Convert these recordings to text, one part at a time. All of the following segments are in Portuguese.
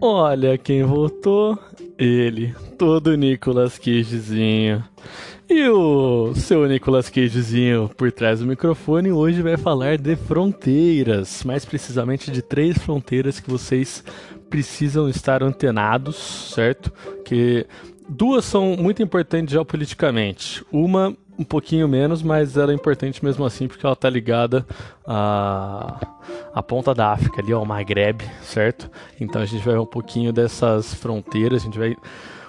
Olha quem voltou, ele, todo Nicolas Cagezinho. E o seu Nicolas Cagezinho por trás do microfone hoje vai falar de fronteiras, mais precisamente de três fronteiras que vocês precisam estar antenados, certo? Que duas são muito importantes geopoliticamente. Uma um pouquinho menos, mas ela é importante mesmo assim porque ela está ligada à, à ponta da África, ali ao Maghreb, certo? Então a gente vai ver um pouquinho dessas fronteiras, a gente vai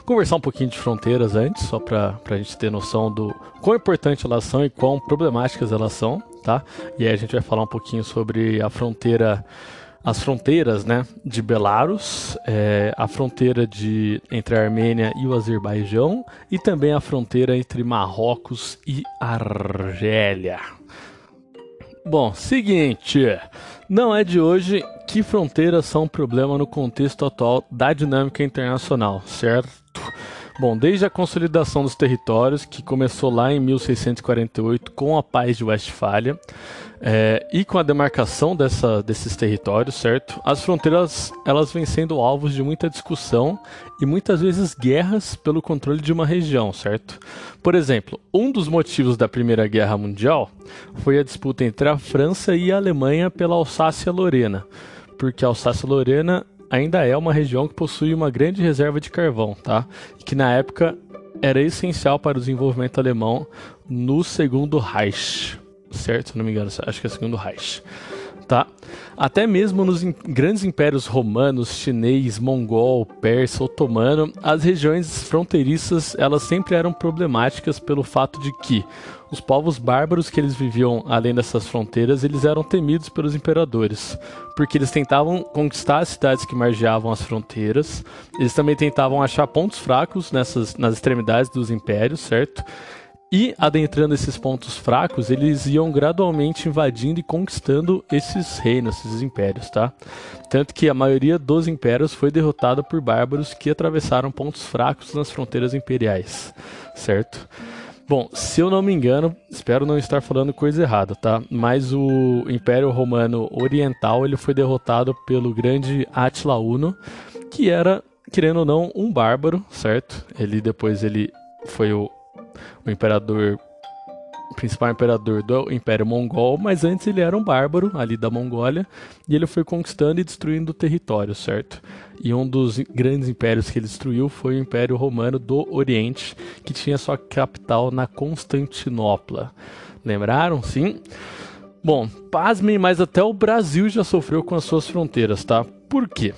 conversar um pouquinho de fronteiras antes, só para a gente ter noção do quão importante elas são e quão problemáticas elas são, tá? E aí a gente vai falar um pouquinho sobre a fronteira as fronteiras né, de Belarus, é, a fronteira de, entre a Armênia e o Azerbaijão e também a fronteira entre Marrocos e Argélia. Bom, seguinte, não é de hoje que fronteiras são um problema no contexto atual da dinâmica internacional, certo? Bom, desde a consolidação dos territórios, que começou lá em 1648 com a Paz de Westfália, é, e com a demarcação dessa, desses territórios, certo? As fronteiras elas vêm sendo alvos de muita discussão e muitas vezes guerras pelo controle de uma região, certo? Por exemplo, um dos motivos da Primeira Guerra Mundial foi a disputa entre a França e a Alemanha pela Alsácia-Lorena, porque a Alsácia-Lorena ainda é uma região que possui uma grande reserva de carvão, tá? Que na época era essencial para o desenvolvimento alemão no segundo Reich, certo? Se não me engano, acho que é o segundo Reich tá? Até mesmo nos grandes impérios romanos, chinês, mongol, persa, otomano, as regiões fronteiriças elas sempre eram problemáticas pelo fato de que os povos bárbaros que eles viviam além dessas fronteiras, eles eram temidos pelos imperadores, porque eles tentavam conquistar as cidades que margeavam as fronteiras, eles também tentavam achar pontos fracos nessas nas extremidades dos impérios, certo? E adentrando esses pontos fracos, eles iam gradualmente invadindo e conquistando esses reinos, esses impérios, tá? Tanto que a maioria dos impérios foi derrotada por bárbaros que atravessaram pontos fracos nas fronteiras imperiais, certo? Bom, se eu não me engano, espero não estar falando coisa errada, tá? Mas o Império Romano Oriental ele foi derrotado pelo grande Attila Uno, que era, querendo ou não, um bárbaro, certo? Ele depois ele foi o o imperador principal imperador do Império Mongol, mas antes ele era um bárbaro ali da Mongólia e ele foi conquistando e destruindo o território, certo? E um dos grandes impérios que ele destruiu foi o Império Romano do Oriente, que tinha sua capital na Constantinopla. Lembraram? Sim. Bom, pasmem, mas até o Brasil já sofreu com as suas fronteiras, tá? Por quê?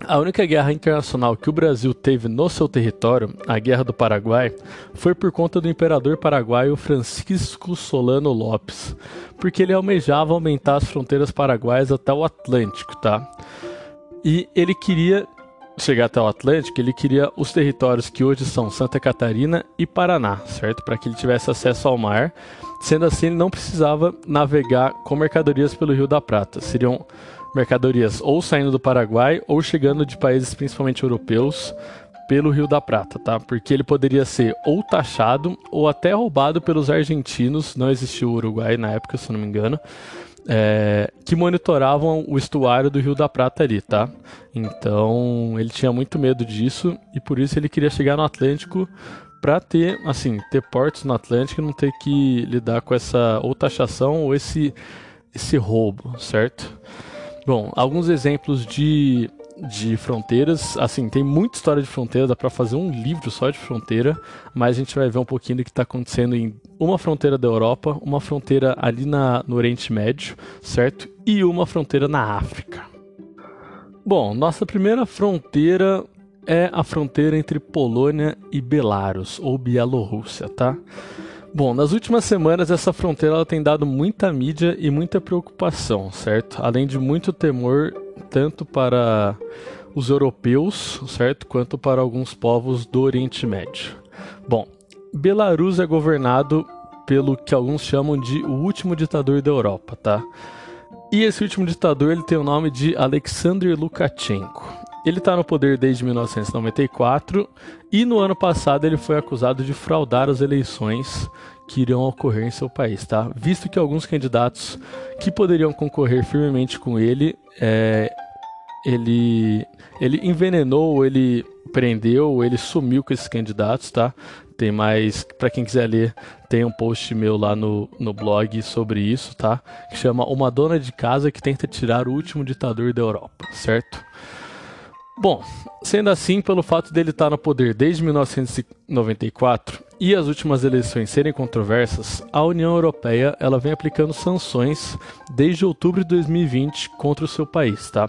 A única guerra internacional que o Brasil teve no seu território, a Guerra do Paraguai, foi por conta do imperador paraguaio Francisco Solano Lopes, porque ele almejava aumentar as fronteiras paraguaias até o Atlântico, tá? E ele queria chegar até o Atlântico, ele queria os territórios que hoje são Santa Catarina e Paraná, certo? Para que ele tivesse acesso ao mar. Sendo assim, ele não precisava navegar com mercadorias pelo Rio da Prata. Seriam mercadorias ou saindo do Paraguai ou chegando de países principalmente europeus pelo Rio da Prata, tá? Porque ele poderia ser ou taxado ou até roubado pelos argentinos, não existia o Uruguai na época, se não me engano, é, que monitoravam o estuário do Rio da Prata ali, tá? Então ele tinha muito medo disso e por isso ele queria chegar no Atlântico para ter, assim, ter portos no Atlântico e não ter que lidar com essa ou taxação ou esse esse roubo, certo? Bom, alguns exemplos de, de fronteiras. Assim, tem muita história de fronteira, dá para fazer um livro só de fronteira, mas a gente vai ver um pouquinho do que está acontecendo em uma fronteira da Europa, uma fronteira ali na, no Oriente Médio, certo? E uma fronteira na África. Bom, nossa primeira fronteira é a fronteira entre Polônia e Belarus, ou Bielorrússia, tá? Bom, nas últimas semanas essa fronteira tem dado muita mídia e muita preocupação, certo? Além de muito temor tanto para os europeus, certo, quanto para alguns povos do Oriente Médio. Bom, Belarus é governado pelo que alguns chamam de o último ditador da Europa, tá? E esse último ditador ele tem o nome de Alexander Lukashenko. Ele está no poder desde 1994 e no ano passado ele foi acusado de fraudar as eleições que irão ocorrer em seu país, tá? Visto que alguns candidatos que poderiam concorrer firmemente com ele é, ele, ele envenenou, ele prendeu, ele sumiu com esses candidatos, tá? Tem mais, para quem quiser ler, tem um post meu lá no, no blog sobre isso, tá? Que chama Uma Dona de Casa que tenta tirar o último ditador da Europa, certo? Bom, sendo assim, pelo fato dele estar no poder desde 1994 e as últimas eleições serem controversas, a União Europeia ela vem aplicando sanções desde outubro de 2020 contra o seu país, tá?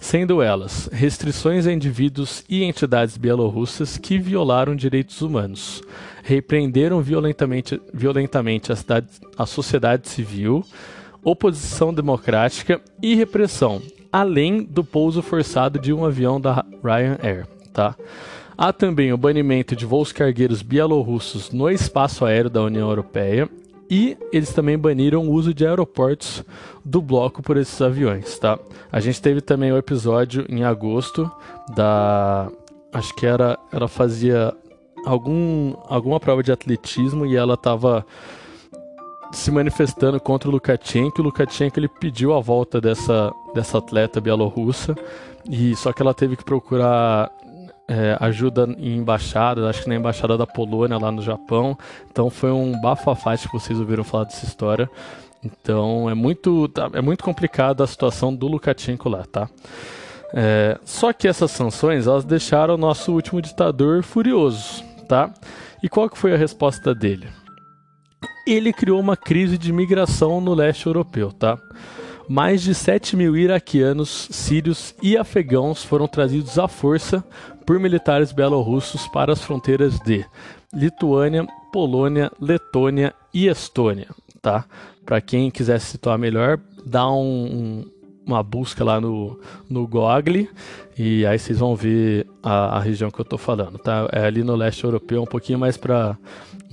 Sendo elas restrições a indivíduos e entidades bielorrussas que violaram direitos humanos, repreenderam violentamente, violentamente a, cidade, a sociedade civil, oposição democrática e repressão, além do pouso forçado de um avião da Ryanair. Tá? Há também o banimento de voos cargueiros bielorrussos no espaço aéreo da União Europeia e eles também baniram o uso de aeroportos do bloco por esses aviões, tá? A gente teve também o um episódio em agosto da acho que era ela fazia algum alguma prova de atletismo e ela estava se manifestando contra o Lukashenko. O Lukashenko ele pediu a volta dessa, dessa atleta bielorrussa e só que ela teve que procurar é, ajuda em embaixadas, acho que na embaixada da Polônia lá no Japão. Então foi um bafafá que vocês ouviram falar dessa história. Então é muito, tá, é muito complicada a situação do Lukashenko lá, tá? É, só que essas sanções elas deixaram o nosso último ditador furioso, tá? E qual que foi a resposta dele? Ele criou uma crise de migração no leste europeu, tá? mais de 7 mil iraquianos, sírios e afegãos foram trazidos à força por militares belorussos para as fronteiras de Lituânia, Polônia, Letônia e Estônia, tá? Para quem quiser se situar melhor, dá um, um, uma busca lá no, no Google e aí vocês vão ver a, a região que eu estou falando, tá? É ali no leste europeu, um pouquinho mais para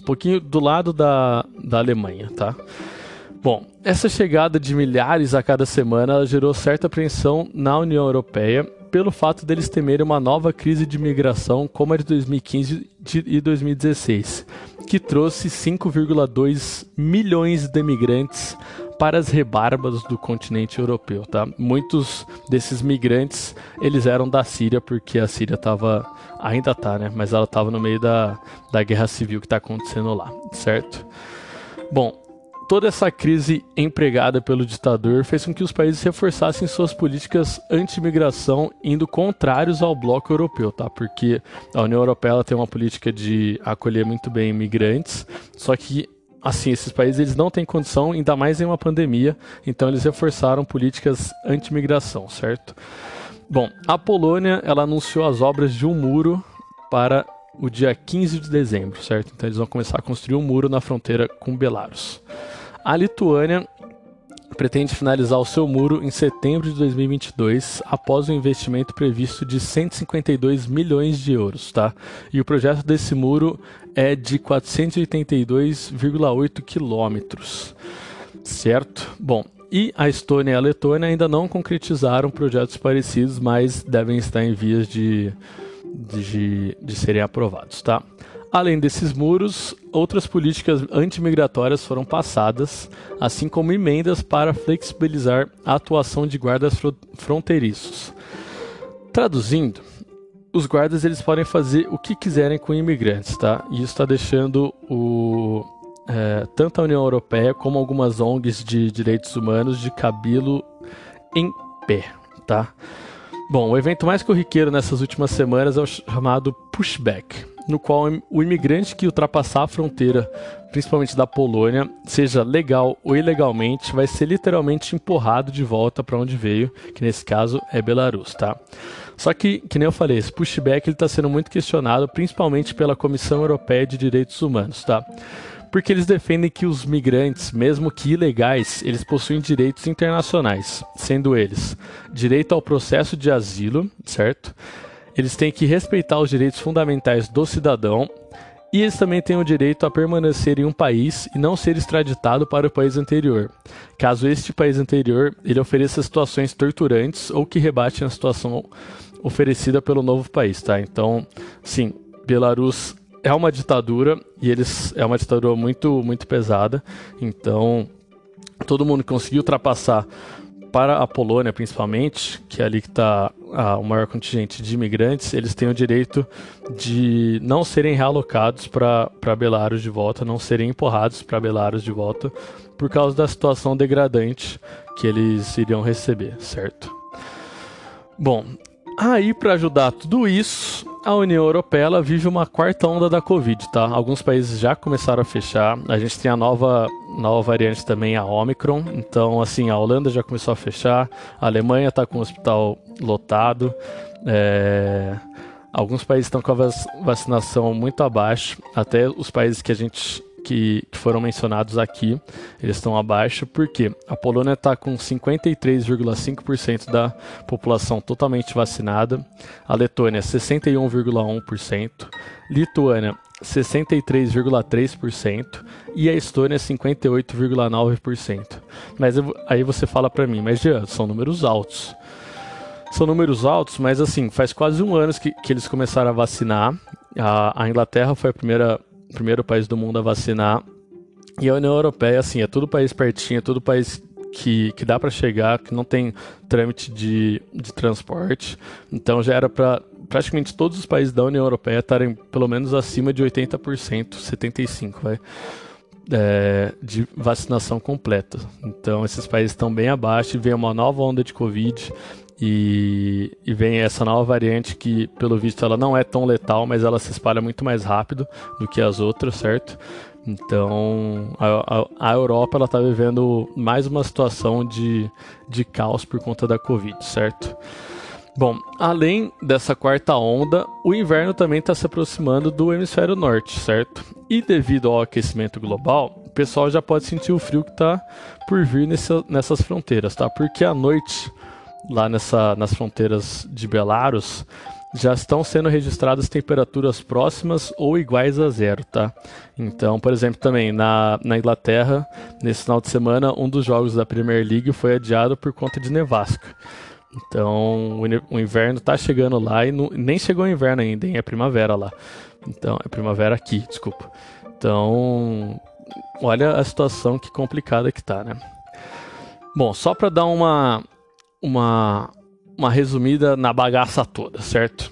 pouquinho do lado da, da Alemanha, tá? Bom, essa chegada de milhares a cada semana gerou certa apreensão na União Europeia pelo fato deles temerem uma nova crise de migração como a de 2015 e 2016, que trouxe 5,2 milhões de imigrantes para as rebarbas do continente europeu, tá? Muitos desses migrantes, eles eram da Síria porque a Síria estava ainda tá, né? Mas ela estava no meio da, da guerra civil que está acontecendo lá, certo? Bom, Toda essa crise empregada pelo ditador fez com que os países reforçassem suas políticas anti-imigração, indo contrários ao bloco europeu, tá? Porque a União Europeia tem uma política de acolher muito bem imigrantes, só que assim, esses países eles não têm condição, ainda mais em uma pandemia, então eles reforçaram políticas anti-imigração, certo? Bom, a Polônia, ela anunciou as obras de um muro para o dia 15 de dezembro, certo? Então eles vão começar a construir um muro na fronteira com Belarus. A Lituânia pretende finalizar o seu muro em setembro de 2022, após um investimento previsto de 152 milhões de euros, tá? E o projeto desse muro é de 482,8 quilômetros, certo? Bom, e a Estônia e a Letônia ainda não concretizaram projetos parecidos, mas devem estar em vias de, de, de serem aprovados, tá? Além desses muros, outras políticas antimigratórias foram passadas, assim como emendas para flexibilizar a atuação de guardas fronteiriços. Traduzindo, os guardas eles podem fazer o que quiserem com imigrantes, tá? E isso está deixando o, é, tanto a União Europeia como algumas ONGs de direitos humanos de cabelo em pé, tá? Bom, o evento mais corriqueiro nessas últimas semanas é o chamado pushback no qual o imigrante que ultrapassar a fronteira, principalmente da Polônia, seja legal ou ilegalmente, vai ser literalmente empurrado de volta para onde veio, que nesse caso é Belarus, tá? Só que, que nem eu falei, esse pushback está sendo muito questionado, principalmente pela Comissão Europeia de Direitos Humanos, tá? Porque eles defendem que os migrantes, mesmo que ilegais, eles possuem direitos internacionais, sendo eles direito ao processo de asilo, certo? Eles têm que respeitar os direitos fundamentais do cidadão e eles também têm o direito a permanecer em um país e não ser extraditado para o país anterior, caso este país anterior ele ofereça situações torturantes ou que rebatem a situação oferecida pelo novo país, tá? Então, sim, Belarus é uma ditadura e eles é uma ditadura muito muito pesada. Então, todo mundo conseguiu ultrapassar para a Polônia, principalmente, que é ali que está o maior contingente de imigrantes, eles têm o direito de não serem realocados para Belarus de volta, não serem empurrados para Belarus de volta, por causa da situação degradante que eles iriam receber, certo? Bom, aí para ajudar tudo isso, a União Europeia vive uma quarta onda da Covid, tá? Alguns países já começaram a fechar. A gente tem a nova, nova variante também, a Omicron. Então, assim, a Holanda já começou a fechar. A Alemanha está com o hospital lotado. É... Alguns países estão com a vacinação muito abaixo. Até os países que a gente que, que foram mencionados aqui, eles estão abaixo, porque a Polônia está com 53,5% da população totalmente vacinada, a Letônia 61,1%, Lituânia 63,3% e a Estônia 58,9%. Mas aí você fala para mim, mas Jean, são números altos. São números altos, mas assim, faz quase um ano que, que eles começaram a vacinar. A, a Inglaterra foi a primeira primeiro país do mundo a vacinar. E a União Europeia, assim, é tudo país pertinho, é tudo país que, que dá para chegar, que não tem trâmite de, de transporte. Então já era para praticamente todos os países da União Europeia estarem pelo menos acima de 80%, 75%, vai. É, de vacinação completa. Então esses países estão bem abaixo e vem uma nova onda de Covid e, e, vem essa nova variante que, pelo visto, ela não é tão letal, mas ela se espalha muito mais rápido do que as outras, certo? Então, a, a, a Europa está vivendo mais uma situação de, de caos por conta da Covid, certo? Bom, além dessa quarta onda, o inverno também está se aproximando do hemisfério norte, certo? E devido ao aquecimento global, o pessoal já pode sentir o frio que está por vir nesse, nessas fronteiras, tá? Porque à noite lá nessa, nas fronteiras de Belarus, já estão sendo registradas temperaturas próximas ou iguais a zero, tá? Então, por exemplo, também na, na Inglaterra, nesse final de semana, um dos jogos da Premier League foi adiado por conta de nevasca. Então, o, inverno está chegando lá e não, nem chegou o inverno ainda, hein? É primavera lá. Então, é primavera aqui, desculpa. Então, olha a situação que complicada que tá, né? Bom, só para dar uma, uma, uma resumida na bagaça toda, certo?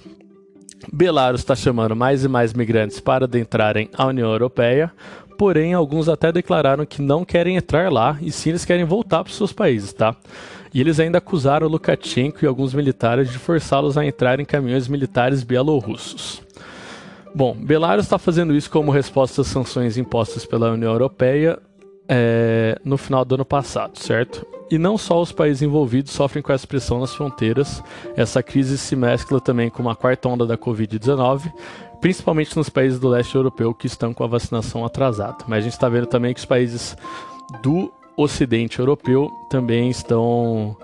Belarus está chamando mais e mais migrantes para adentrarem a União Europeia, porém alguns até declararam que não querem entrar lá e sim eles querem voltar para os seus países, tá? E eles ainda acusaram Lukashenko e alguns militares de forçá-los a entrar em caminhões militares bielorrussos. Bom, Belarus está fazendo isso como resposta às sanções impostas pela União Europeia é, no final do ano passado, certo? E não só os países envolvidos sofrem com essa pressão nas fronteiras, essa crise se mescla também com uma quarta onda da Covid-19, principalmente nos países do leste europeu que estão com a vacinação atrasada. Mas a gente está vendo também que os países do ocidente europeu também estão,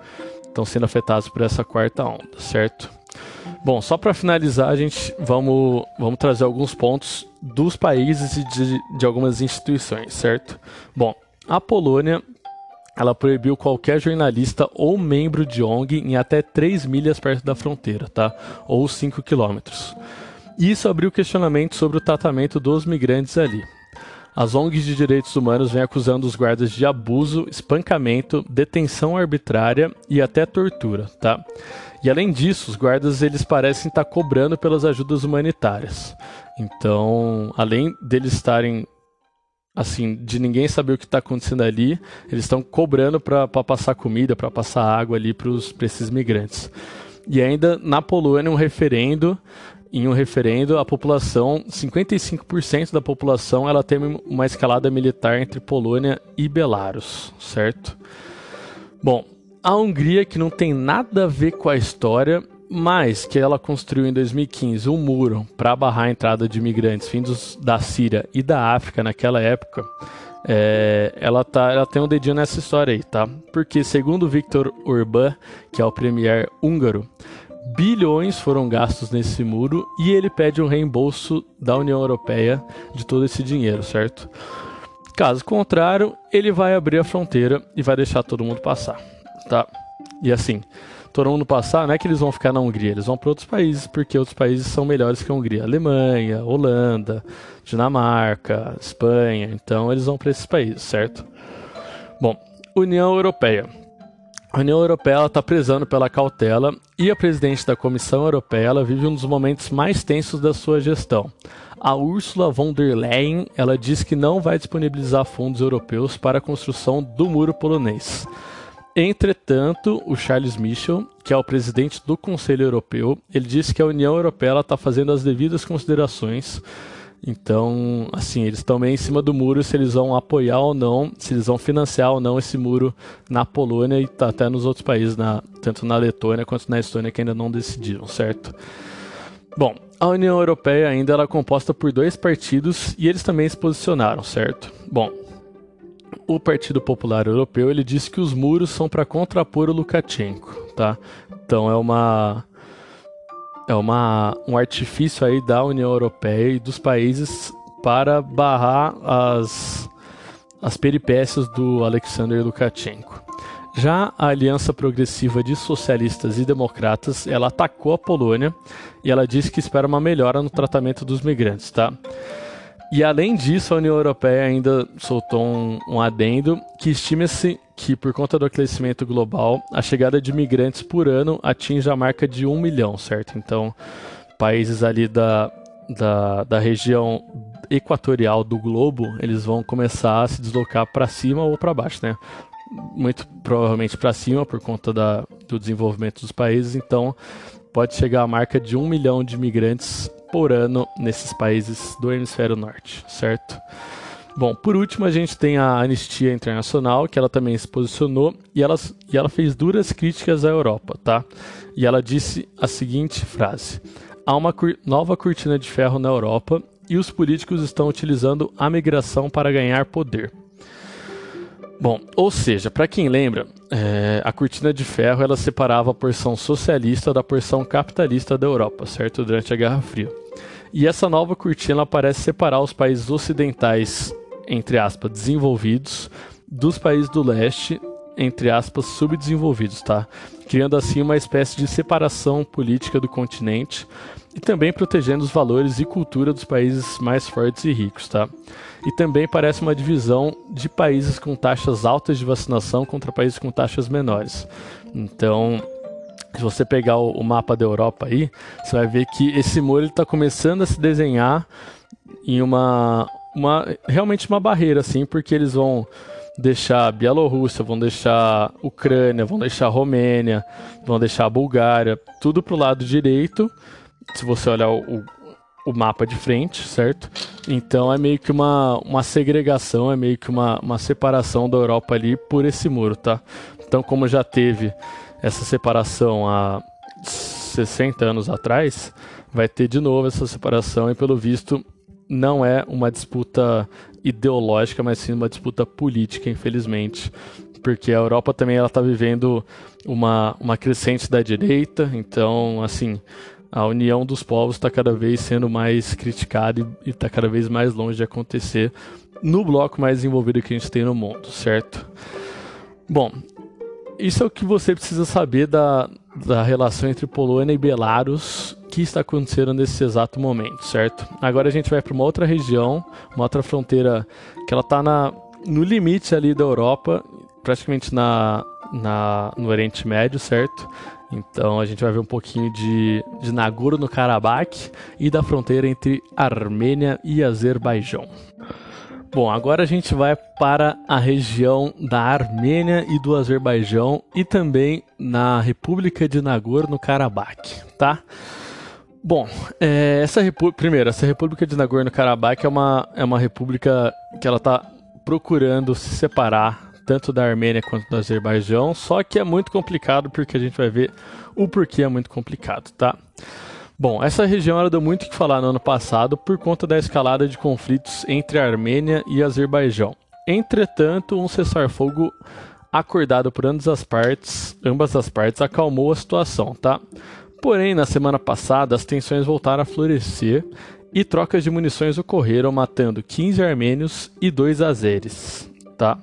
estão sendo afetados por essa quarta onda, certo? Bom, só para finalizar, a gente vamos, vamos trazer alguns pontos dos países e de, de algumas instituições, certo? Bom, a Polônia ela proibiu qualquer jornalista ou membro de ONG em até 3 milhas perto da fronteira, tá? Ou 5 quilômetros. Isso abriu questionamento sobre o tratamento dos migrantes ali. As ONGs de direitos humanos vêm acusando os guardas de abuso, espancamento, detenção arbitrária e até tortura, tá? E além disso, os guardas eles parecem estar cobrando pelas ajudas humanitárias. Então, além deles estarem assim, de ninguém saber o que está acontecendo ali, eles estão cobrando para passar comida, para passar água ali para esses migrantes. E ainda na Polônia, um referendo, em um referendo, a população, 55% da população, ela tem uma escalada militar entre Polônia e Belarus, certo? Bom, a Hungria, que não tem nada a ver com a história, mas que ela construiu em 2015 um muro para barrar a entrada de imigrantes vindos da Síria e da África naquela época, é, ela, tá, ela tem um dedinho nessa história aí, tá? Porque, segundo Viktor Orbán, que é o premier húngaro, bilhões foram gastos nesse muro e ele pede um reembolso da União Europeia de todo esse dinheiro, certo? Caso contrário, ele vai abrir a fronteira e vai deixar todo mundo passar, tá? E assim, todo mundo passar, não é que eles vão ficar na Hungria, eles vão para outros países, porque outros países são melhores que a Hungria. Alemanha, Holanda, Dinamarca, Espanha. Então eles vão para esses países, certo? Bom, União Europeia. A União Europeia está prezando pela cautela e a presidente da Comissão Europeia vive um dos momentos mais tensos da sua gestão. A Ursula von der Leyen ela diz que não vai disponibilizar fundos europeus para a construção do muro polonês. Entretanto, o Charles Michel, que é o presidente do Conselho Europeu, ele disse que a União Europeia está fazendo as devidas considerações então, assim, eles estão meio em cima do muro se eles vão apoiar ou não, se eles vão financiar ou não esse muro na Polônia e tá até nos outros países, na, tanto na Letônia quanto na Estônia, que ainda não decidiram, certo? Bom, a União Europeia ainda é composta por dois partidos e eles também se posicionaram, certo? Bom, o Partido Popular Europeu ele disse que os muros são para contrapor o Lukashenko, tá? Então é uma é uma, um artifício aí da União Europeia e dos países para barrar as, as peripécias do Alexander Lukashenko. Já a Aliança Progressiva de Socialistas e Democratas, ela atacou a Polônia e ela disse que espera uma melhora no tratamento dos migrantes, tá? E além disso, a União Europeia ainda soltou um, um adendo que estima-se que, por conta do aquecimento global, a chegada de migrantes por ano atinge a marca de um milhão, certo? Então, países ali da, da, da região equatorial do globo, eles vão começar a se deslocar para cima ou para baixo, né? Muito provavelmente para cima por conta da, do desenvolvimento dos países, então pode chegar à marca de um milhão de imigrantes por ano nesses países do hemisfério norte, certo? Bom, por último a gente tem a Anistia Internacional, que ela também se posicionou e ela, e ela fez duras críticas à Europa, tá? E ela disse a seguinte frase: Há uma cur nova cortina de ferro na Europa e os políticos estão utilizando a migração para ganhar poder. Bom, ou seja, para quem lembra, é, a cortina de ferro ela separava a porção socialista da porção capitalista da Europa, certo? Durante a Guerra Fria. E essa nova cortina parece separar os países ocidentais, entre aspas, desenvolvidos, dos países do leste, entre aspas, subdesenvolvidos, tá? Criando assim uma espécie de separação política do continente e também protegendo os valores e cultura dos países mais fortes e ricos, tá? E também parece uma divisão de países com taxas altas de vacinação contra países com taxas menores. Então, se você pegar o, mapa da Europa aí, você vai ver que esse muro está começando a se desenhar em uma, uma realmente uma barreira, assim, porque eles vão deixar a Bielorrússia, vão deixar Ucrânia, vão deixar Romênia, vão deixar a Bulgária, tudo pro lado direito. Se você olhar o, o mapa de frente, certo? Então é meio que uma, uma segregação, é meio que uma, uma separação da Europa ali por esse muro, tá? Então, como já teve essa separação há 60 anos atrás, vai ter de novo essa separação e, pelo visto, não é uma disputa ideológica, mas sim uma disputa política, infelizmente. Porque a Europa também está vivendo uma, uma crescente da direita, então, assim, a união dos povos está cada vez sendo mais criticada e está cada vez mais longe de acontecer no bloco mais envolvido que a gente tem no mundo, certo? Bom, isso é o que você precisa saber da, da relação entre Polônia e Belarus que está acontecendo nesse exato momento, certo? Agora a gente vai para uma outra região, uma outra fronteira que ela está no limite ali da Europa, praticamente na, na, no Oriente Médio, certo? Então a gente vai ver um pouquinho de, de Nagorno-Karabakh e da fronteira entre Armênia e Azerbaijão. Bom, agora a gente vai para a região da Armênia e do Azerbaijão e também na República de Nagorno-Karabakh, tá? Bom, é, essa primeiro, essa República de Nagorno-Karabakh é uma, é uma república que ela está procurando se separar tanto da Armênia quanto do Azerbaijão, só que é muito complicado porque a gente vai ver o porquê é muito complicado, tá? Bom, essa região ela deu muito o que falar no ano passado por conta da escalada de conflitos entre a Armênia e Azerbaijão. Entretanto, um cessar-fogo acordado por ambas as partes, ambas as partes acalmou a situação, tá? Porém, na semana passada, as tensões voltaram a florescer e trocas de munições ocorreram, matando 15 armênios e 2 azeres, tá?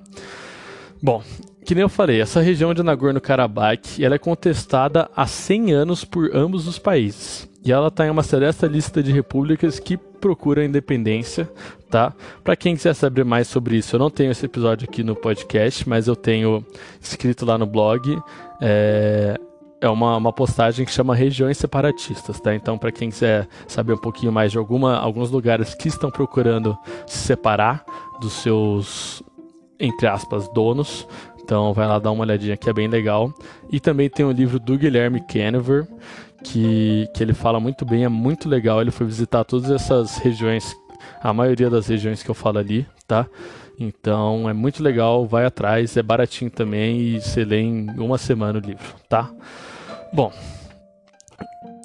Bom, que nem eu falei, essa região de Nagorno-Karabakh ela é contestada há 100 anos por ambos os países. E ela está em uma celeste lista de repúblicas que procuram independência, tá? Para quem quiser saber mais sobre isso, eu não tenho esse episódio aqui no podcast, mas eu tenho escrito lá no blog. É, é uma, uma postagem que chama Regiões Separatistas, tá? Então, para quem quiser saber um pouquinho mais de alguma, alguns lugares que estão procurando se separar dos seus, entre aspas, donos, então vai lá dar uma olhadinha que é bem legal. E também tem o livro do Guilherme Canever, que, que ele fala muito bem, é muito legal. Ele foi visitar todas essas regiões, a maioria das regiões que eu falo ali, tá? Então é muito legal, vai atrás, é baratinho também e você lê em uma semana o livro, tá? Bom,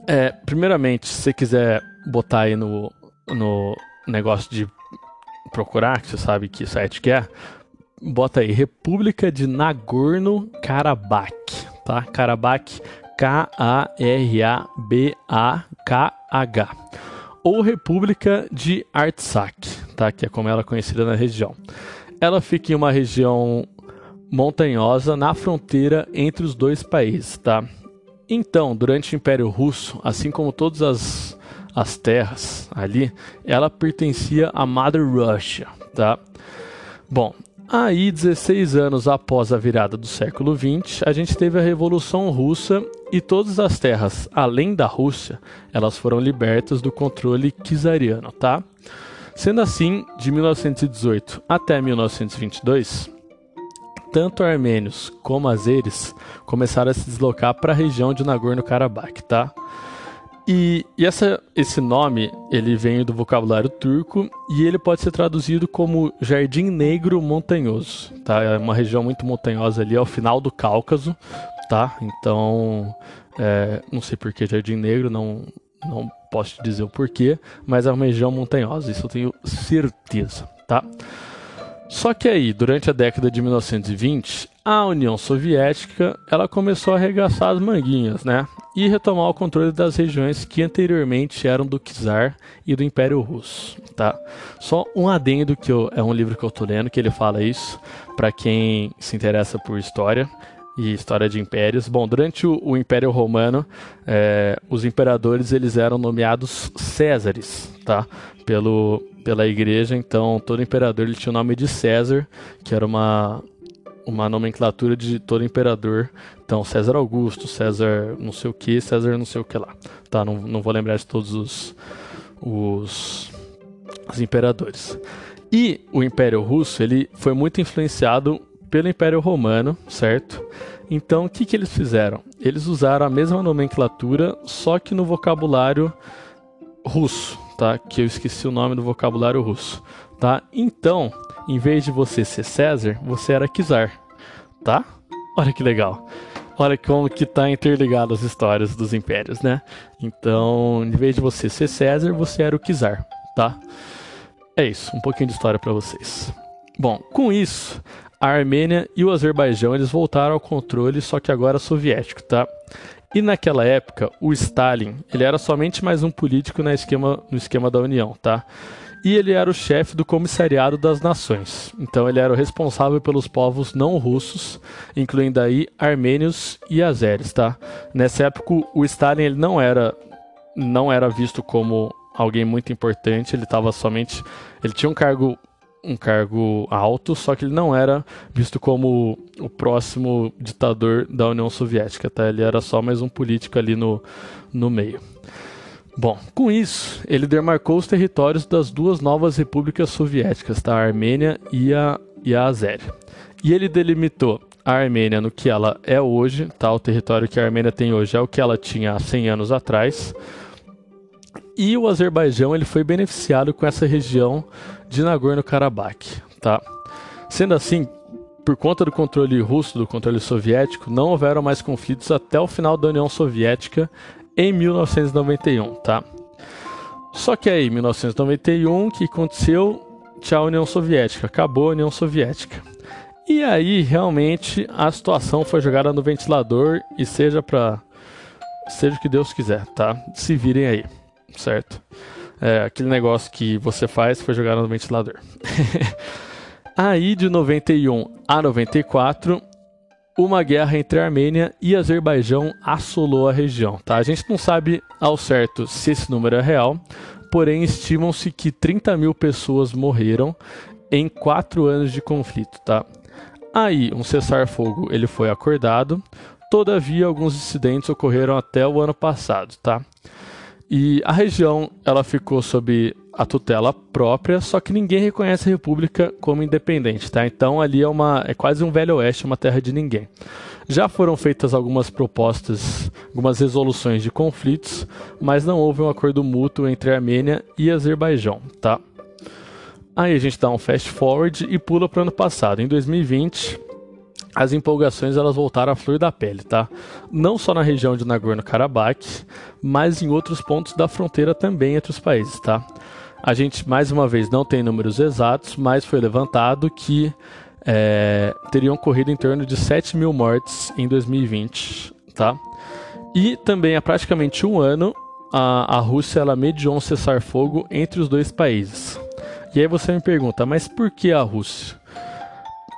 é, primeiramente, se você quiser botar aí no, no negócio de procurar, que você sabe que site que é, bota aí República de Nagorno-Karabakh, tá? Karabakh K-A-R-A-B-A-K-H. Ou República de Artsakh, tá? que é como ela é conhecida na região. Ela fica em uma região montanhosa na fronteira entre os dois países. Tá? Então, durante o Império Russo, assim como todas as, as terras ali, ela pertencia à Mother Russia. Tá? Bom, Aí, 16 anos após a virada do século XX, a gente teve a Revolução Russa e todas as terras além da Rússia, elas foram libertas do controle czariano, tá? Sendo assim, de 1918 até 1922, tanto armênios como azeres começaram a se deslocar para a região de Nagorno-Karabakh, tá? E, e essa, esse nome ele vem do vocabulário turco e ele pode ser traduzido como Jardim Negro Montanhoso. Tá? É uma região muito montanhosa ali ao final do Cáucaso. Tá? Então, é, não sei por que Jardim Negro, não, não posso te dizer o porquê, mas é uma região montanhosa, isso eu tenho certeza. Tá? Só que aí, durante a década de 1920, a União Soviética ela começou a arregaçar as manguinhas, né? E retomar o controle das regiões que anteriormente eram do czar e do Império Russo, tá? Só um adendo que eu, é um livro que eu tô lendo que ele fala isso para quem se interessa por história e história de impérios. Bom, durante o, o Império Romano, é, os imperadores eles eram nomeados Césares, tá? Pelo pela igreja, então todo imperador ele tinha o nome de César, que era uma uma nomenclatura de todo imperador. Então, César Augusto, César não sei o que, César não sei o que lá. Tá, não, não vou lembrar de todos os, os, os imperadores. E o Império Russo, ele foi muito influenciado pelo Império Romano, certo? Então, o que, que eles fizeram? Eles usaram a mesma nomenclatura, só que no vocabulário russo, tá? Que eu esqueci o nome do vocabulário russo, tá? Então, em vez de você ser César, você era Kizar, tá? Olha que legal. Olha como que tá interligado as histórias dos impérios, né? Então, em vez de você ser César, você era o Kizar, tá? É isso, um pouquinho de história para vocês. Bom, com isso, a Armênia e o Azerbaijão eles voltaram ao controle, só que agora soviético, tá? E naquela época, o Stalin, ele era somente mais um político no esquema, no esquema da União, tá? E ele era o chefe do Comissariado das Nações. Então ele era o responsável pelos povos não russos, incluindo aí armênios e azeres, tá? Nessa época, o Stalin ele não era não era visto como alguém muito importante, ele estava somente ele tinha um cargo um cargo alto, só que ele não era visto como o próximo ditador da União Soviética, tá? Ele era só mais um político ali no, no meio. Bom, com isso, ele demarcou os territórios das duas novas repúblicas soviéticas, tá? a Armênia e a, e a Azéria. E ele delimitou a Armênia no que ela é hoje, tá? o território que a Armênia tem hoje é o que ela tinha há 100 anos atrás, e o Azerbaijão ele foi beneficiado com essa região de Nagorno-Karabakh, tá? Sendo assim, por conta do controle russo, do controle soviético, não houveram mais conflitos até o final da União Soviética em 1991, tá? Só que aí, em 1991, o que aconteceu? Tchau, União Soviética, acabou a União Soviética. E aí, realmente, a situação foi jogada no ventilador e seja para seja o que Deus quiser, tá? Se virem aí certo? É, aquele negócio que você faz foi jogar no ventilador. Aí de 91 a 94, uma guerra entre Armênia e Azerbaijão assolou a região. Tá? A gente não sabe ao certo se esse número é real, porém estimam-se que 30 mil pessoas morreram em quatro anos de conflito. Tá? Aí, um cessar-fogo ele foi acordado, todavia alguns incidentes ocorreram até o ano passado. Tá? E a região ela ficou sob a tutela própria, só que ninguém reconhece a república como independente, tá? Então ali é uma é quase um velho oeste, uma terra de ninguém. Já foram feitas algumas propostas, algumas resoluções de conflitos, mas não houve um acordo mútuo entre a Armênia e Azerbaijão, tá? Aí a gente dá um fast forward e pula para o ano passado. Em 2020, as empolgações elas voltaram à flor da pele, tá? Não só na região de Nagorno-Karabakh, mas em outros pontos da fronteira também entre os países, tá? A gente, mais uma vez, não tem números exatos, mas foi levantado que é, teriam ocorrido em torno de 7 mil mortes em 2020, tá? E também há praticamente um ano, a, a Rússia ela mediou um cessar-fogo entre os dois países. E aí você me pergunta, mas por que a Rússia?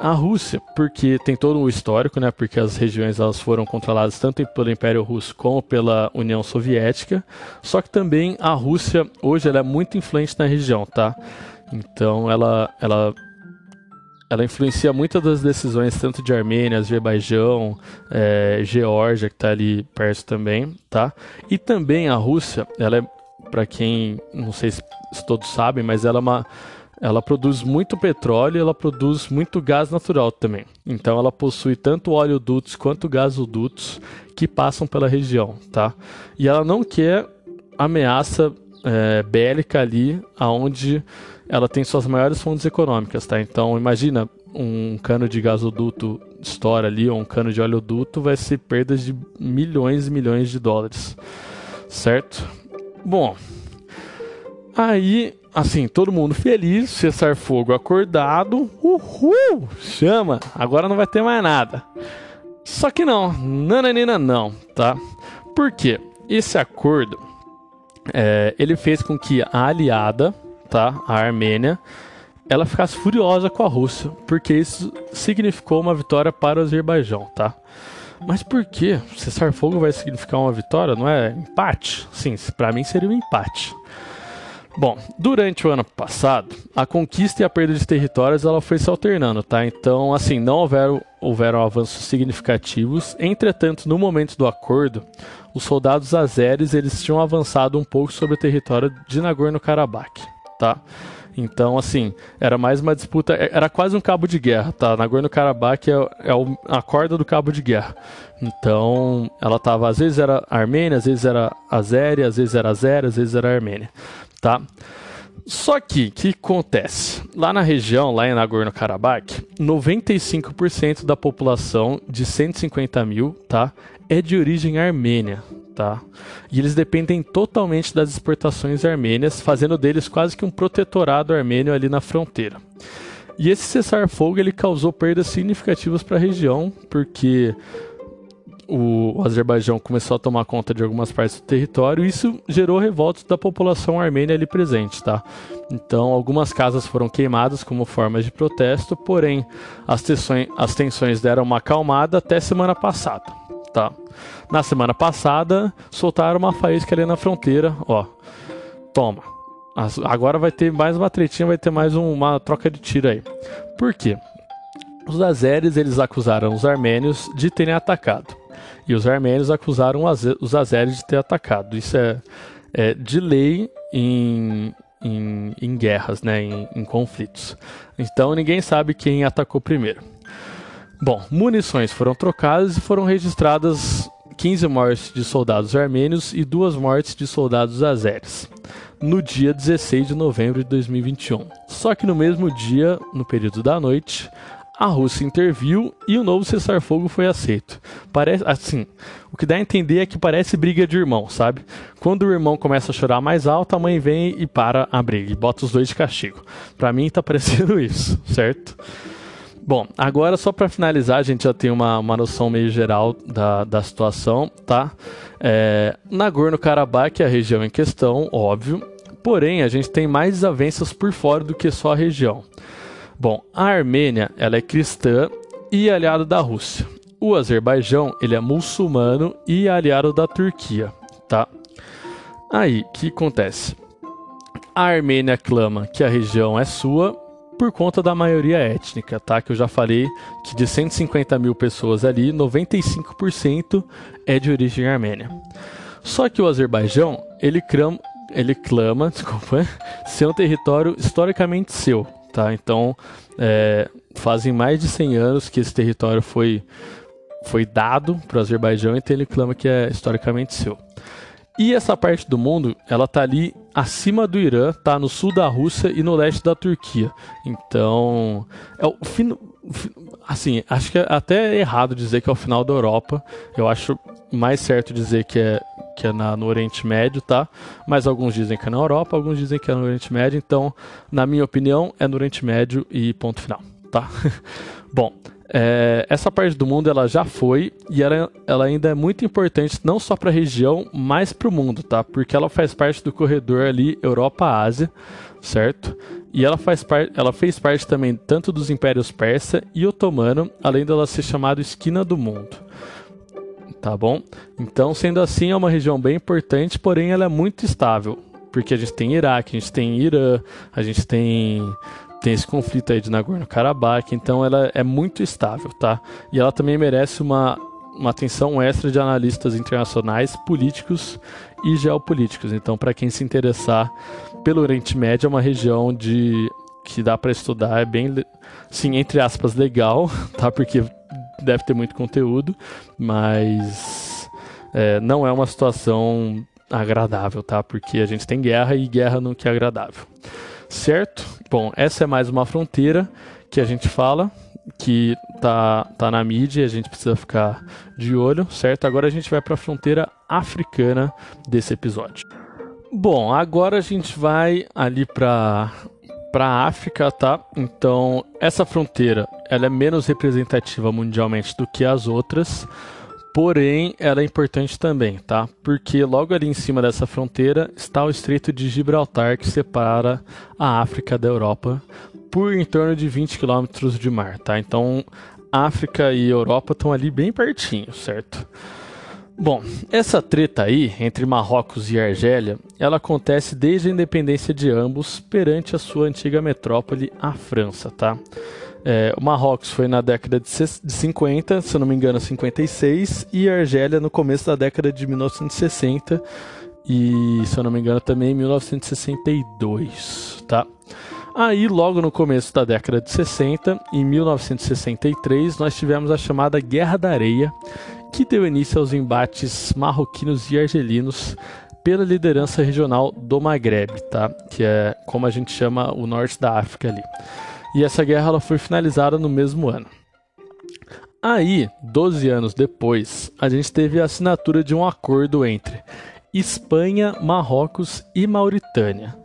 A Rússia, porque tem todo o histórico, né? Porque as regiões elas foram controladas tanto pelo Império Russo como pela União Soviética. Só que também a Rússia hoje ela é muito influente na região, tá? Então ela ela ela influencia muitas das decisões tanto de Armênia, Azerbaijão, é, Geórgia que está ali perto também, tá? E também a Rússia, ela é para quem não sei se todos sabem, mas ela é uma ela produz muito petróleo e ela produz muito gás natural também. Então ela possui tanto oleodutos quanto gasodutos que passam pela região, tá? E ela não quer ameaça é, bélica ali, aonde ela tem suas maiores fontes econômicas, tá? Então imagina um cano de gasoduto estoura ali ou um cano de oleoduto vai ser perdas de milhões e milhões de dólares, certo? Bom, aí assim, todo mundo feliz, cessar fogo acordado, uhul, chama, agora não vai ter mais nada. Só que não, nananina não, tá? Por quê? Esse acordo, é, ele fez com que a aliada, tá, a Armênia, ela ficasse furiosa com a Rússia, porque isso significou uma vitória para o Azerbaijão, tá? Mas por que cessar fogo vai significar uma vitória? Não é empate? Sim, para mim seria um empate. Bom, durante o ano passado, a conquista e a perda de territórios ela foi se alternando, tá? Então, assim, não houveram, houveram avanços significativos. Entretanto, no momento do acordo, os soldados azeres eles tinham avançado um pouco sobre o território de Nagorno-Karabakh, tá? Então, assim, era mais uma disputa, é, era quase um cabo de guerra, tá? Nagorno-Karabakh é, é a corda do cabo de guerra. Então, ela tava, às vezes era Armênia, às vezes era Azéria, às vezes era Azéria, às vezes era Armênia tá? Só que, o que acontece? Lá na região, lá em Nagorno-Karabakh, 95% da população de 150 mil, tá? É de origem armênia, tá? E eles dependem totalmente das exportações armênias, fazendo deles quase que um protetorado armênio ali na fronteira. E esse cessar-fogo ele causou perdas significativas para a região, porque o Azerbaijão começou a tomar conta de algumas partes do território isso gerou revoltas da população armênia ali presente, tá? Então, algumas casas foram queimadas como formas de protesto, porém, as tensões, as tensões deram uma acalmada até semana passada, tá? Na semana passada, soltaram uma faísca ali na fronteira, ó. Toma. Agora vai ter mais uma tretinha, vai ter mais um, uma troca de tiro aí. Por quê? Os azeres, eles acusaram os armênios de terem atacado. E os armênios acusaram os azeres de ter atacado. Isso é, é de lei em, em, em guerras, né, em, em conflitos. Então ninguém sabe quem atacou primeiro. Bom, munições foram trocadas e foram registradas 15 mortes de soldados armênios e duas mortes de soldados azeres, no dia 16 de novembro de 2021. Só que no mesmo dia, no período da noite, a Rússia interviu e o novo cessar-fogo foi aceito. Parece assim, o que dá a entender é que parece briga de irmão, sabe? Quando o irmão começa a chorar mais alto, a mãe vem e para a briga e bota os dois de castigo. Para mim tá parecendo isso, certo? Bom, agora só para finalizar, a gente já tem uma, uma noção meio geral da, da situação, tá? É, Nagorno-Karabakh é a região em questão, óbvio, porém a gente tem mais desavenças por fora do que só a região. Bom, a Armênia ela é cristã e aliada da Rússia. o Azerbaijão, ele é muçulmano e aliado da Turquia, tá? Aí, que acontece? A Armênia clama que a região é sua por conta da maioria étnica, tá? Que eu já falei que de 150 mil pessoas ali, 95% é de origem armênia. Só que o Azerbaijão, ele clama, ele clama desculpa, ser um território historicamente seu, tá? Então, é, fazem mais de 100 anos que esse território foi, foi dado para o Azerbaijão, então ele clama que é historicamente seu. E essa parte do mundo, ela tá ali acima do Irã, tá no sul da Rússia e no leste da Turquia. Então, é o fim, assim, acho que é até errado dizer que é o final da Europa. Eu acho mais certo dizer que é que é na, no Oriente Médio, tá? Mas alguns dizem que é na Europa, alguns dizem que é no Oriente Médio. Então, na minha opinião, é no Oriente Médio e ponto final, tá? Bom, é, essa parte do mundo ela já foi e ela, ela ainda é muito importante não só para a região, mas para o mundo, tá? Porque ela faz parte do corredor ali Europa-Ásia, certo? E ela, faz par ela fez parte também tanto dos impérios persa e otomano, além dela ser chamada esquina do mundo. Tá bom? Então, sendo assim, é uma região bem importante, porém ela é muito estável. Porque a gente tem Iraque, a gente tem Irã, a gente tem tem esse conflito aí de Nagorno-Karabakh, então ela é muito estável, tá? E ela também merece uma, uma atenção extra de analistas internacionais, políticos e geopolíticos. Então, para quem se interessar pelo Oriente Médio, é uma região de que dá para estudar, é bem, sim, entre aspas, legal, tá? Porque deve ter muito conteúdo, mas é, não é uma situação agradável, tá? Porque a gente tem guerra e guerra não que é agradável certo? Bom, essa é mais uma fronteira que a gente fala, que tá, tá na mídia e a gente precisa ficar de olho, certo? Agora a gente vai para a fronteira africana desse episódio. Bom, agora a gente vai ali para para a África, tá? Então, essa fronteira, ela é menos representativa mundialmente do que as outras, Porém, ela é importante também, tá? Porque logo ali em cima dessa fronteira está o Estreito de Gibraltar, que separa a África da Europa por em torno de 20 quilômetros de mar, tá? Então, África e Europa estão ali bem pertinho, certo? Bom, essa treta aí entre Marrocos e Argélia, ela acontece desde a independência de ambos perante a sua antiga metrópole, a França, tá? É, o Marrocos foi na década de 50, se não me engano, 56, e a Argélia no começo da década de 1960 e, se eu não me engano, também 1962, tá? Aí, logo no começo da década de 60, em 1963, nós tivemos a chamada Guerra da Areia, que deu início aos embates marroquinos e argelinos pela liderança regional do Maghreb, tá? Que é como a gente chama o norte da África ali e essa guerra ela foi finalizada no mesmo ano. Aí, 12 anos depois, a gente teve a assinatura de um acordo entre Espanha, Marrocos e Mauritânia.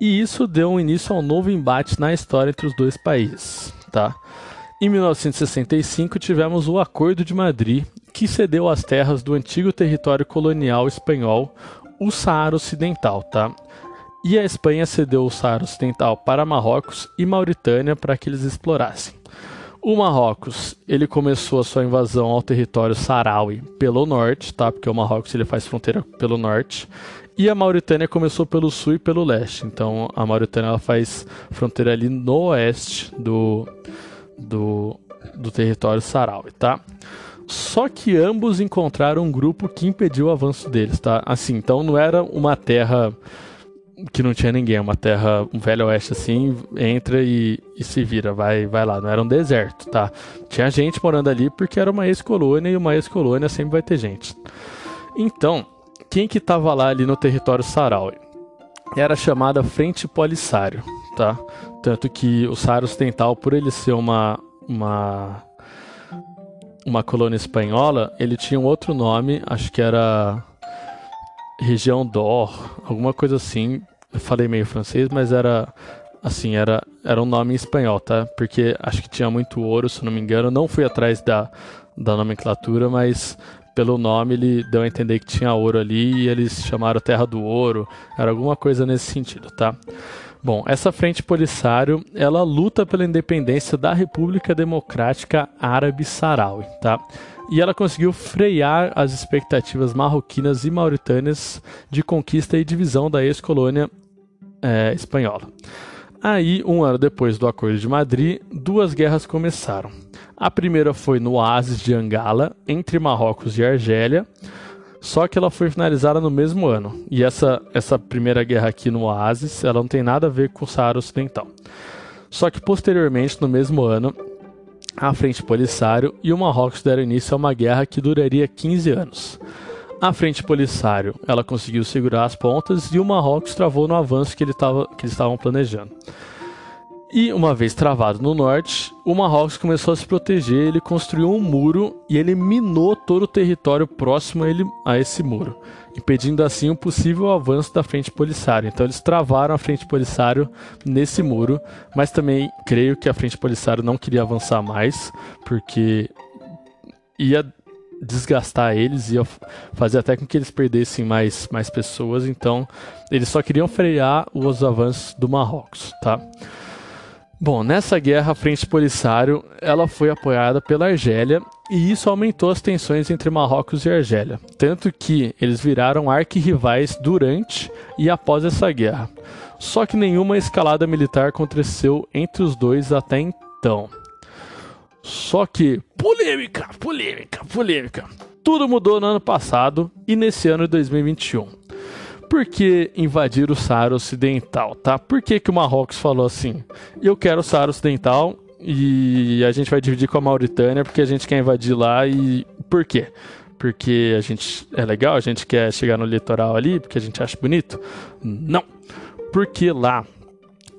E isso deu início a um novo embate na história entre os dois países, tá? Em 1965 tivemos o Acordo de Madrid, que cedeu as terras do antigo território colonial espanhol, o Saara Ocidental, tá? e a Espanha cedeu o Saara Ocidental para Marrocos e Mauritânia para que eles explorassem. O Marrocos, ele começou a sua invasão ao território saharaui pelo norte, tá? Porque o Marrocos ele faz fronteira pelo norte, e a Mauritânia começou pelo sul e pelo leste. Então, a Mauritânia ela faz fronteira ali no oeste do do, do território saharaui, tá? Só que ambos encontraram um grupo que impediu o avanço deles, tá? Assim, então não era uma terra que não tinha ninguém, uma terra, um velho oeste assim, entra e, e, se vira, vai, vai lá. Não era um deserto, tá? Tinha gente morando ali porque era uma ex-colônia e uma ex-colônia sempre vai ter gente. Então, quem que tava lá ali no território Saraui? Era chamada Frente Polisário, tá? Tanto que o Saara Ocidental, por ele ser uma, uma, uma colônia espanhola, ele tinha um outro nome, acho que era região d'Or, alguma coisa assim. Eu falei meio francês, mas era assim, era, era um nome em espanhol, tá? Porque acho que tinha muito ouro, se não me engano. Não fui atrás da, da nomenclatura, mas pelo nome ele deu a entender que tinha ouro ali e eles chamaram Terra do Ouro. Era alguma coisa nesse sentido, tá? Bom, essa frente Polisário, ela luta pela independência da República Democrática Árabe Saharaui, tá? e ela conseguiu frear as expectativas marroquinas e mauritânias de conquista e divisão da ex-colônia é, espanhola. Aí, um ano depois do Acordo de Madrid, duas guerras começaram. A primeira foi no oásis de Angala, entre Marrocos e Argélia, só que ela foi finalizada no mesmo ano. E essa, essa primeira guerra aqui no oásis, ela não tem nada a ver com o Saara Ocidental. Só que posteriormente, no mesmo ano, a Frente Polisário e o Marrocos deram início a uma guerra que duraria 15 anos. A Frente Polisário ela conseguiu segurar as pontas e o Marrocos travou no avanço que, ele tava, que eles estavam planejando. E uma vez travado no norte, o Marrocos começou a se proteger, ele construiu um muro e ele minou todo o território próximo a, ele, a esse muro, impedindo assim o possível avanço da frente polisário. Então eles travaram a frente polisário nesse muro, mas também creio que a frente polisário não queria avançar mais, porque ia desgastar eles, ia fazer até com que eles perdessem mais, mais pessoas, então eles só queriam frear os avanços do Marrocos, tá? Bom, nessa guerra, a Frente Polisário ela foi apoiada pela Argélia e isso aumentou as tensões entre Marrocos e Argélia, tanto que eles viraram arquirrivais durante e após essa guerra. Só que nenhuma escalada militar aconteceu entre os dois até então. Só que polêmica, polêmica, polêmica. Tudo mudou no ano passado e nesse ano de 2021 por que invadir o Saara Ocidental, tá? Por que, que o Marrocos falou assim? Eu quero o Saara Ocidental e a gente vai dividir com a Mauritânia porque a gente quer invadir lá e por quê? Porque a gente é legal, a gente quer chegar no litoral ali porque a gente acha bonito? Não. Porque lá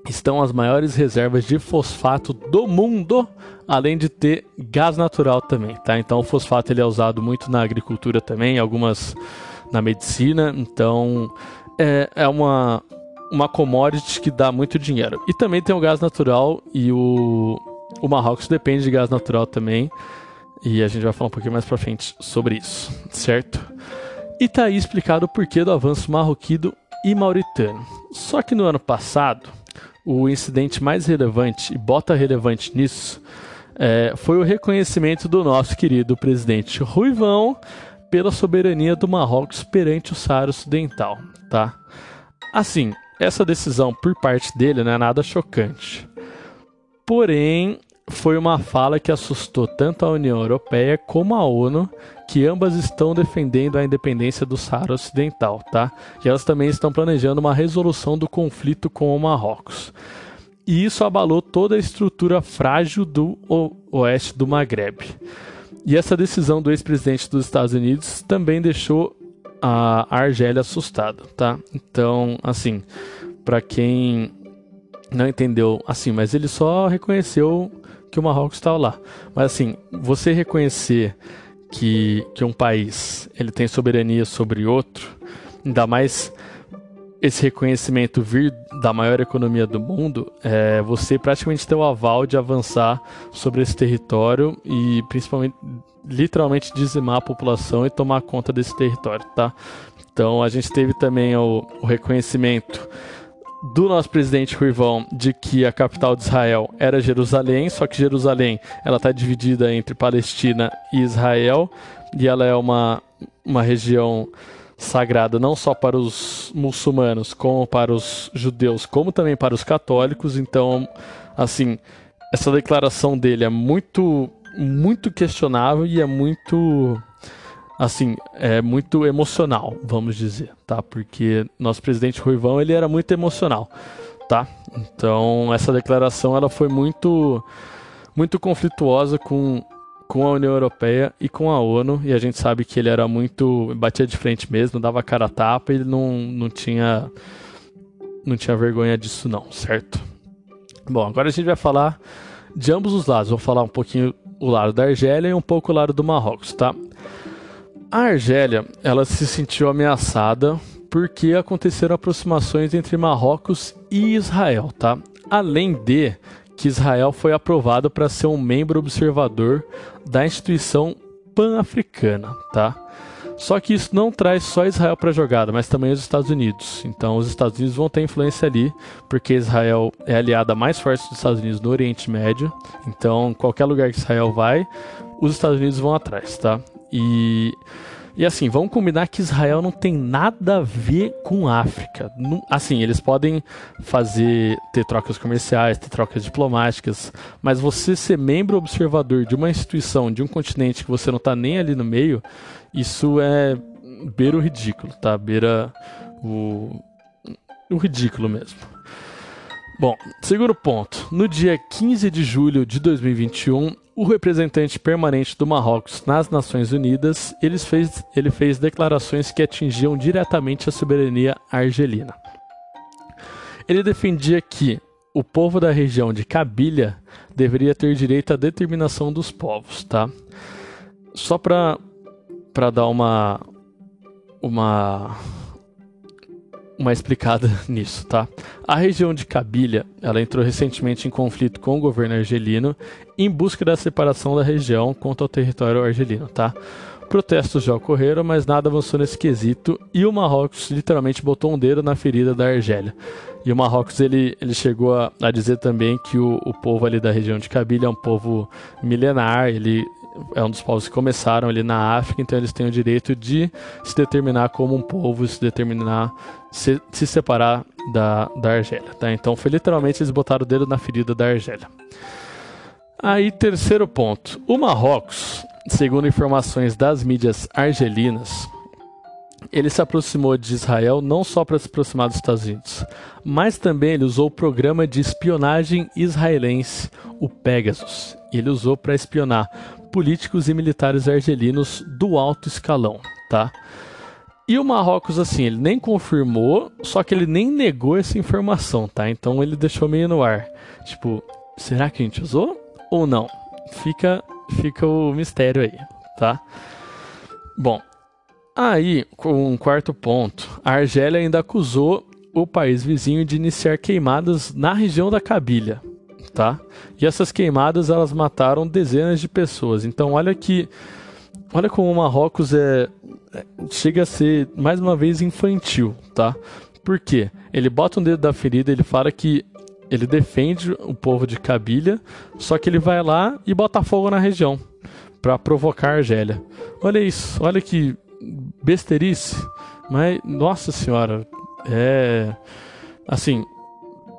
estão as maiores reservas de fosfato do mundo, além de ter gás natural também, tá? Então o fosfato ele é usado muito na agricultura também, algumas na medicina, então é, é uma, uma commodity que dá muito dinheiro. E também tem o gás natural e o, o Marrocos depende de gás natural também. E a gente vai falar um pouquinho mais pra frente sobre isso, certo? E tá aí explicado o porquê do avanço marroquino e mauritano. Só que no ano passado, o incidente mais relevante, e bota relevante nisso, é, foi o reconhecimento do nosso querido presidente Ruivão pela soberania do Marrocos perante o Saara Ocidental, tá? Assim, essa decisão por parte dele não é nada chocante. Porém, foi uma fala que assustou tanto a União Europeia como a ONU, que ambas estão defendendo a independência do Saara Ocidental, tá? E elas também estão planejando uma resolução do conflito com o Marrocos. E isso abalou toda a estrutura frágil do oeste do Maghreb. E essa decisão do ex-presidente dos Estados Unidos também deixou a Argélia assustada, tá? Então, assim, para quem não entendeu, assim, mas ele só reconheceu que o Marrocos estava lá. Mas assim, você reconhecer que, que um país ele tem soberania sobre outro, ainda mais esse reconhecimento vir da maior economia do mundo, é, você praticamente tem o aval de avançar sobre esse território e principalmente literalmente dizimar a população e tomar conta desse território, tá? Então a gente teve também o, o reconhecimento do nosso presidente Ruivão de que a capital de Israel era Jerusalém, só que Jerusalém ela está dividida entre Palestina e Israel e ela é uma, uma região sagrada não só para os muçulmanos, como para os judeus, como também para os católicos. Então, assim, essa declaração dele é muito muito questionável e é muito assim, é muito emocional, vamos dizer, tá? Porque nosso presidente Ruivão, ele era muito emocional, tá? Então, essa declaração ela foi muito muito conflituosa com com a União Europeia e com a ONU, e a gente sabe que ele era muito. batia de frente mesmo, dava cara a tapa, ele não, não tinha. não tinha vergonha disso, não, certo? Bom, agora a gente vai falar de ambos os lados. Vou falar um pouquinho o lado da Argélia e um pouco o lado do Marrocos, tá? A Argélia, ela se sentiu ameaçada porque aconteceram aproximações entre Marrocos e Israel, tá? Além de que Israel foi aprovado para ser um membro observador da instituição pan-africana, tá? Só que isso não traz só Israel para a jogada, mas também os Estados Unidos. Então, os Estados Unidos vão ter influência ali, porque Israel é a aliada mais forte dos Estados Unidos no Oriente Médio. Então, qualquer lugar que Israel vai, os Estados Unidos vão atrás, tá? E e assim, vamos combinar que Israel não tem nada a ver com África. Assim, eles podem fazer, ter trocas comerciais, ter trocas diplomáticas, mas você ser membro observador de uma instituição, de um continente que você não está nem ali no meio, isso é beira o ridículo, tá? Beira o, o ridículo mesmo. Bom, segundo ponto. No dia 15 de julho de 2021, o representante permanente do Marrocos nas Nações Unidas, ele fez, ele fez declarações que atingiam diretamente a soberania argelina. Ele defendia que o povo da região de Cabilha deveria ter direito à determinação dos povos, tá? Só para para dar uma uma uma explicada nisso, tá? A região de Cabilha, ela entrou recentemente em conflito com o governo argelino em busca da separação da região contra o território argelino, tá? Protestos já ocorreram, mas nada avançou nesse quesito e o Marrocos literalmente botou um dedo na ferida da Argélia. E o Marrocos ele, ele chegou a, a dizer também que o, o povo ali da região de Cabilha é um povo milenar, ele é um dos povos que começaram ali na África, então eles têm o direito de se determinar como um povo, se determinar, se, se separar da, da Argélia, tá? Então foi literalmente eles botaram o dedo na ferida da Argélia. Aí, terceiro ponto. O Marrocos, segundo informações das mídias argelinas, ele se aproximou de Israel não só para se aproximar dos Estados Unidos, mas também ele usou o programa de espionagem israelense, o Pegasus. Ele usou para espionar políticos e militares argelinos do alto escalão, tá? E o Marrocos, assim, ele nem confirmou, só que ele nem negou essa informação, tá? Então ele deixou meio no ar. Tipo, será que a gente usou ou não? Fica, fica o mistério aí, tá? Bom, aí, com um quarto ponto, a Argélia ainda acusou o país vizinho de iniciar queimadas na região da Cabilha, tá? E essas queimadas elas mataram dezenas de pessoas. Então olha que olha como o Marrocos é, é chega a ser mais uma vez infantil, tá? Por quê? Ele bota um dedo da ferida, ele fala que ele defende o povo de Cabilha, só que ele vai lá e bota fogo na região para provocar a Argélia. Olha isso, olha que besteirice. Mas nossa senhora, é assim,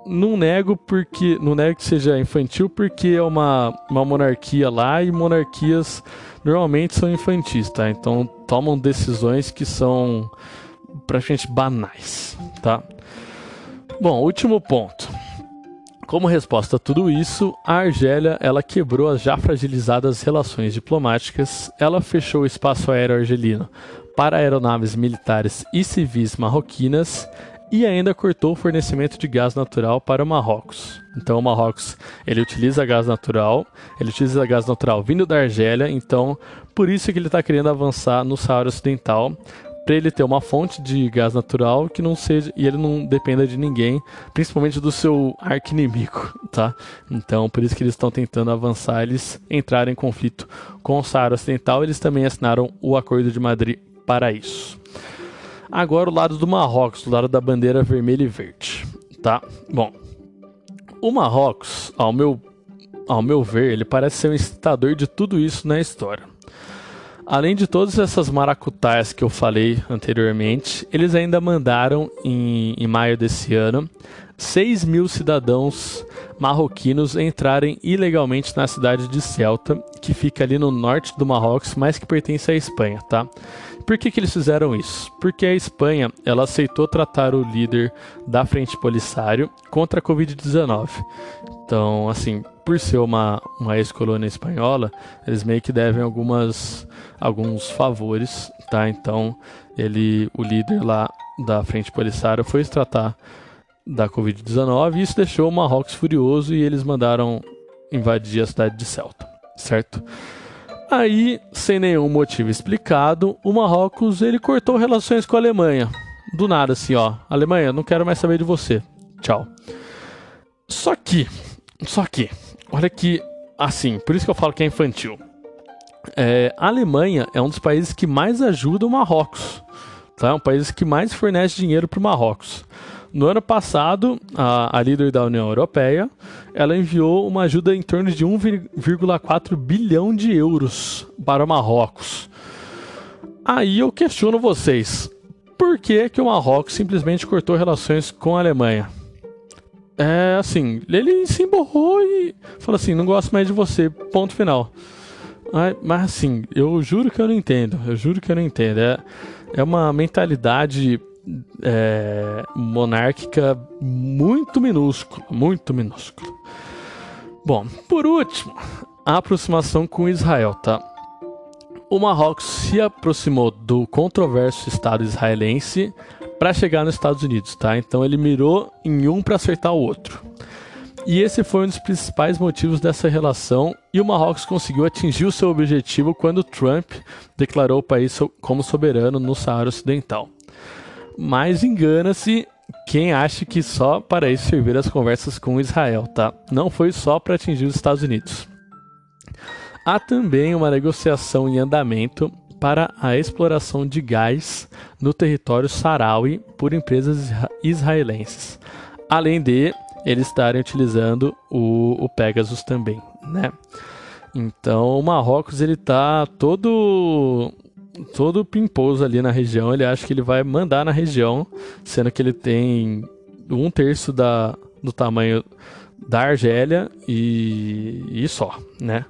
não nego porque. Não nego que seja infantil porque é uma, uma monarquia lá e monarquias normalmente são infantis, tá? Então tomam decisões que são praticamente banais, tá? Bom, último ponto. Como resposta a tudo isso, a Argélia ela quebrou as já fragilizadas relações diplomáticas, ela fechou o espaço aéreo argelino para aeronaves militares e civis marroquinas e ainda cortou o fornecimento de gás natural para o Marrocos. Então o Marrocos ele utiliza gás natural, ele utiliza gás natural vindo da Argélia, então por isso que ele está querendo avançar no Saara Ocidental para ele ter uma fonte de gás natural que não seja e ele não dependa de ninguém, principalmente do seu arqui-inimigo, tá? Então por isso que eles estão tentando avançar, eles entrarem em conflito com o Saara Ocidental, eles também assinaram o Acordo de Madrid para isso. Agora o lado do Marrocos, o lado da bandeira vermelha e verde, tá? Bom, o Marrocos, ao meu, ao meu ver, ele parece ser um incitador de tudo isso na história. Além de todas essas maracutaias que eu falei anteriormente, eles ainda mandaram, em, em maio desse ano, 6 mil cidadãos marroquinos entrarem ilegalmente na cidade de Celta, que fica ali no norte do Marrocos, mas que pertence à Espanha, tá? Por que, que eles fizeram isso? Porque a Espanha ela aceitou tratar o líder da Frente Polisário contra a Covid-19. Então, assim, por ser uma, uma ex-colônia espanhola, eles meio que devem algumas, alguns favores, tá? Então, ele, o líder lá da Frente Polisário foi se tratar da Covid-19 e isso deixou o Marrocos furioso e eles mandaram invadir a cidade de Celta, certo? Aí, sem nenhum motivo explicado, o Marrocos ele cortou relações com a Alemanha. Do nada, assim, ó. Alemanha, não quero mais saber de você. Tchau. Só que, só que, olha que, assim, por isso que eu falo que é infantil. É, a Alemanha é um dos países que mais ajuda o Marrocos. Tá? É um país que mais fornece dinheiro para o Marrocos. No ano passado, a, a líder da União Europeia, ela enviou uma ajuda em torno de 1,4 bilhão de euros para o Marrocos. Aí eu questiono vocês, por que, que o Marrocos simplesmente cortou relações com a Alemanha? É assim, ele se emborrou e falou assim: não gosto mais de você, ponto final. Mas assim, eu juro que eu não entendo. Eu juro que eu não entendo. É, é uma mentalidade é, monárquica muito minúscula. Muito minúscula. Bom, por último, a aproximação com Israel, tá? O Marrocos se aproximou do controverso Estado israelense para chegar nos Estados Unidos, tá? Então ele mirou em um para acertar o outro. E esse foi um dos principais motivos dessa relação, e o Marrocos conseguiu atingir o seu objetivo quando Trump declarou o país como soberano no Saara Ocidental. Mas engana-se quem acha que só para isso servir as conversas com Israel, tá? Não foi só para atingir os Estados Unidos. Há também uma negociação em andamento para a exploração de gás no território saraui por empresas israelenses, além de eles estarem utilizando o, o Pegasus também, né? Então o Marrocos ele tá todo todo pimposo ali na região, ele acha que ele vai mandar na região, sendo que ele tem um terço da, do tamanho da Argélia e, e só, né?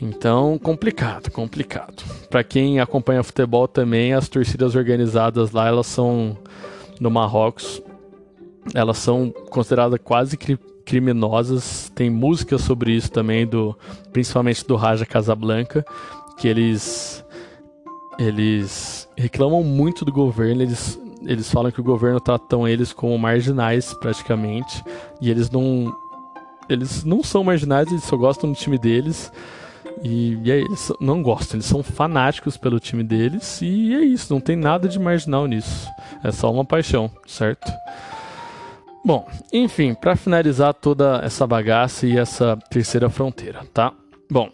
Então, complicado, complicado. Para quem acompanha futebol também, as torcidas organizadas lá, elas são no Marrocos, elas são consideradas quase cri criminosas. Tem música sobre isso também, do, principalmente do Raja Casablanca, que eles eles reclamam muito do governo, eles, eles falam que o governo tratam eles como marginais praticamente, e eles não eles não são marginais, eles só gostam do time deles. E, e eles não gostam, eles são fanáticos pelo time deles, e é isso, não tem nada de marginal nisso. É só uma paixão, certo? Bom, enfim, para finalizar toda essa bagaça e essa terceira fronteira, tá? Bom,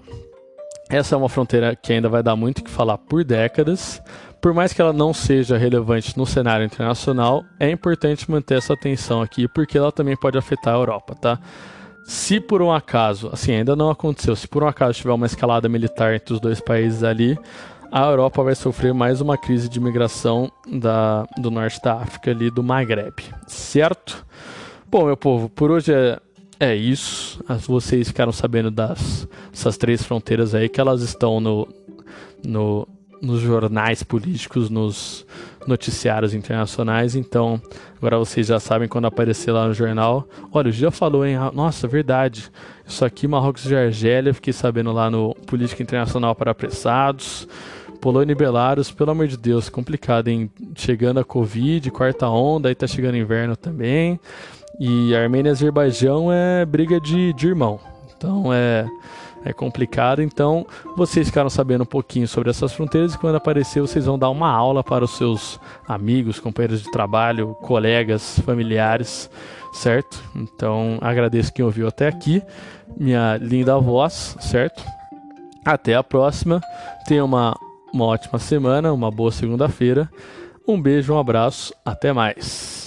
essa é uma fronteira que ainda vai dar muito o que falar por décadas. Por mais que ela não seja relevante no cenário internacional, é importante manter essa atenção aqui, porque ela também pode afetar a Europa, tá? Se por um acaso, assim, ainda não aconteceu, se por um acaso tiver uma escalada militar entre os dois países ali, a Europa vai sofrer mais uma crise de imigração da, do norte da África ali, do Maghreb, certo? Bom, meu povo, por hoje é, é isso. Vocês ficaram sabendo das essas três fronteiras aí, que elas estão no, no, nos jornais políticos, nos noticiários internacionais. Então, agora vocês já sabem quando aparecer lá no jornal. Olha, o Gia falou, hein? Nossa, verdade. Isso aqui, Marrocos e Argélia, fiquei sabendo lá no Política Internacional para Apressados. Polônia e Belarus, pelo amor de Deus, complicado, hein? Chegando a Covid, quarta onda, aí tá chegando inverno também. E Armênia e Azerbaijão é briga de, de irmão. Então é, é complicado. Então vocês ficaram sabendo um pouquinho sobre essas fronteiras e quando aparecer vocês vão dar uma aula para os seus amigos, companheiros de trabalho, colegas, familiares, certo? Então agradeço quem ouviu até aqui, minha linda voz, certo? Até a próxima. Tenha uma uma ótima semana, uma boa segunda-feira. Um beijo, um abraço, até mais.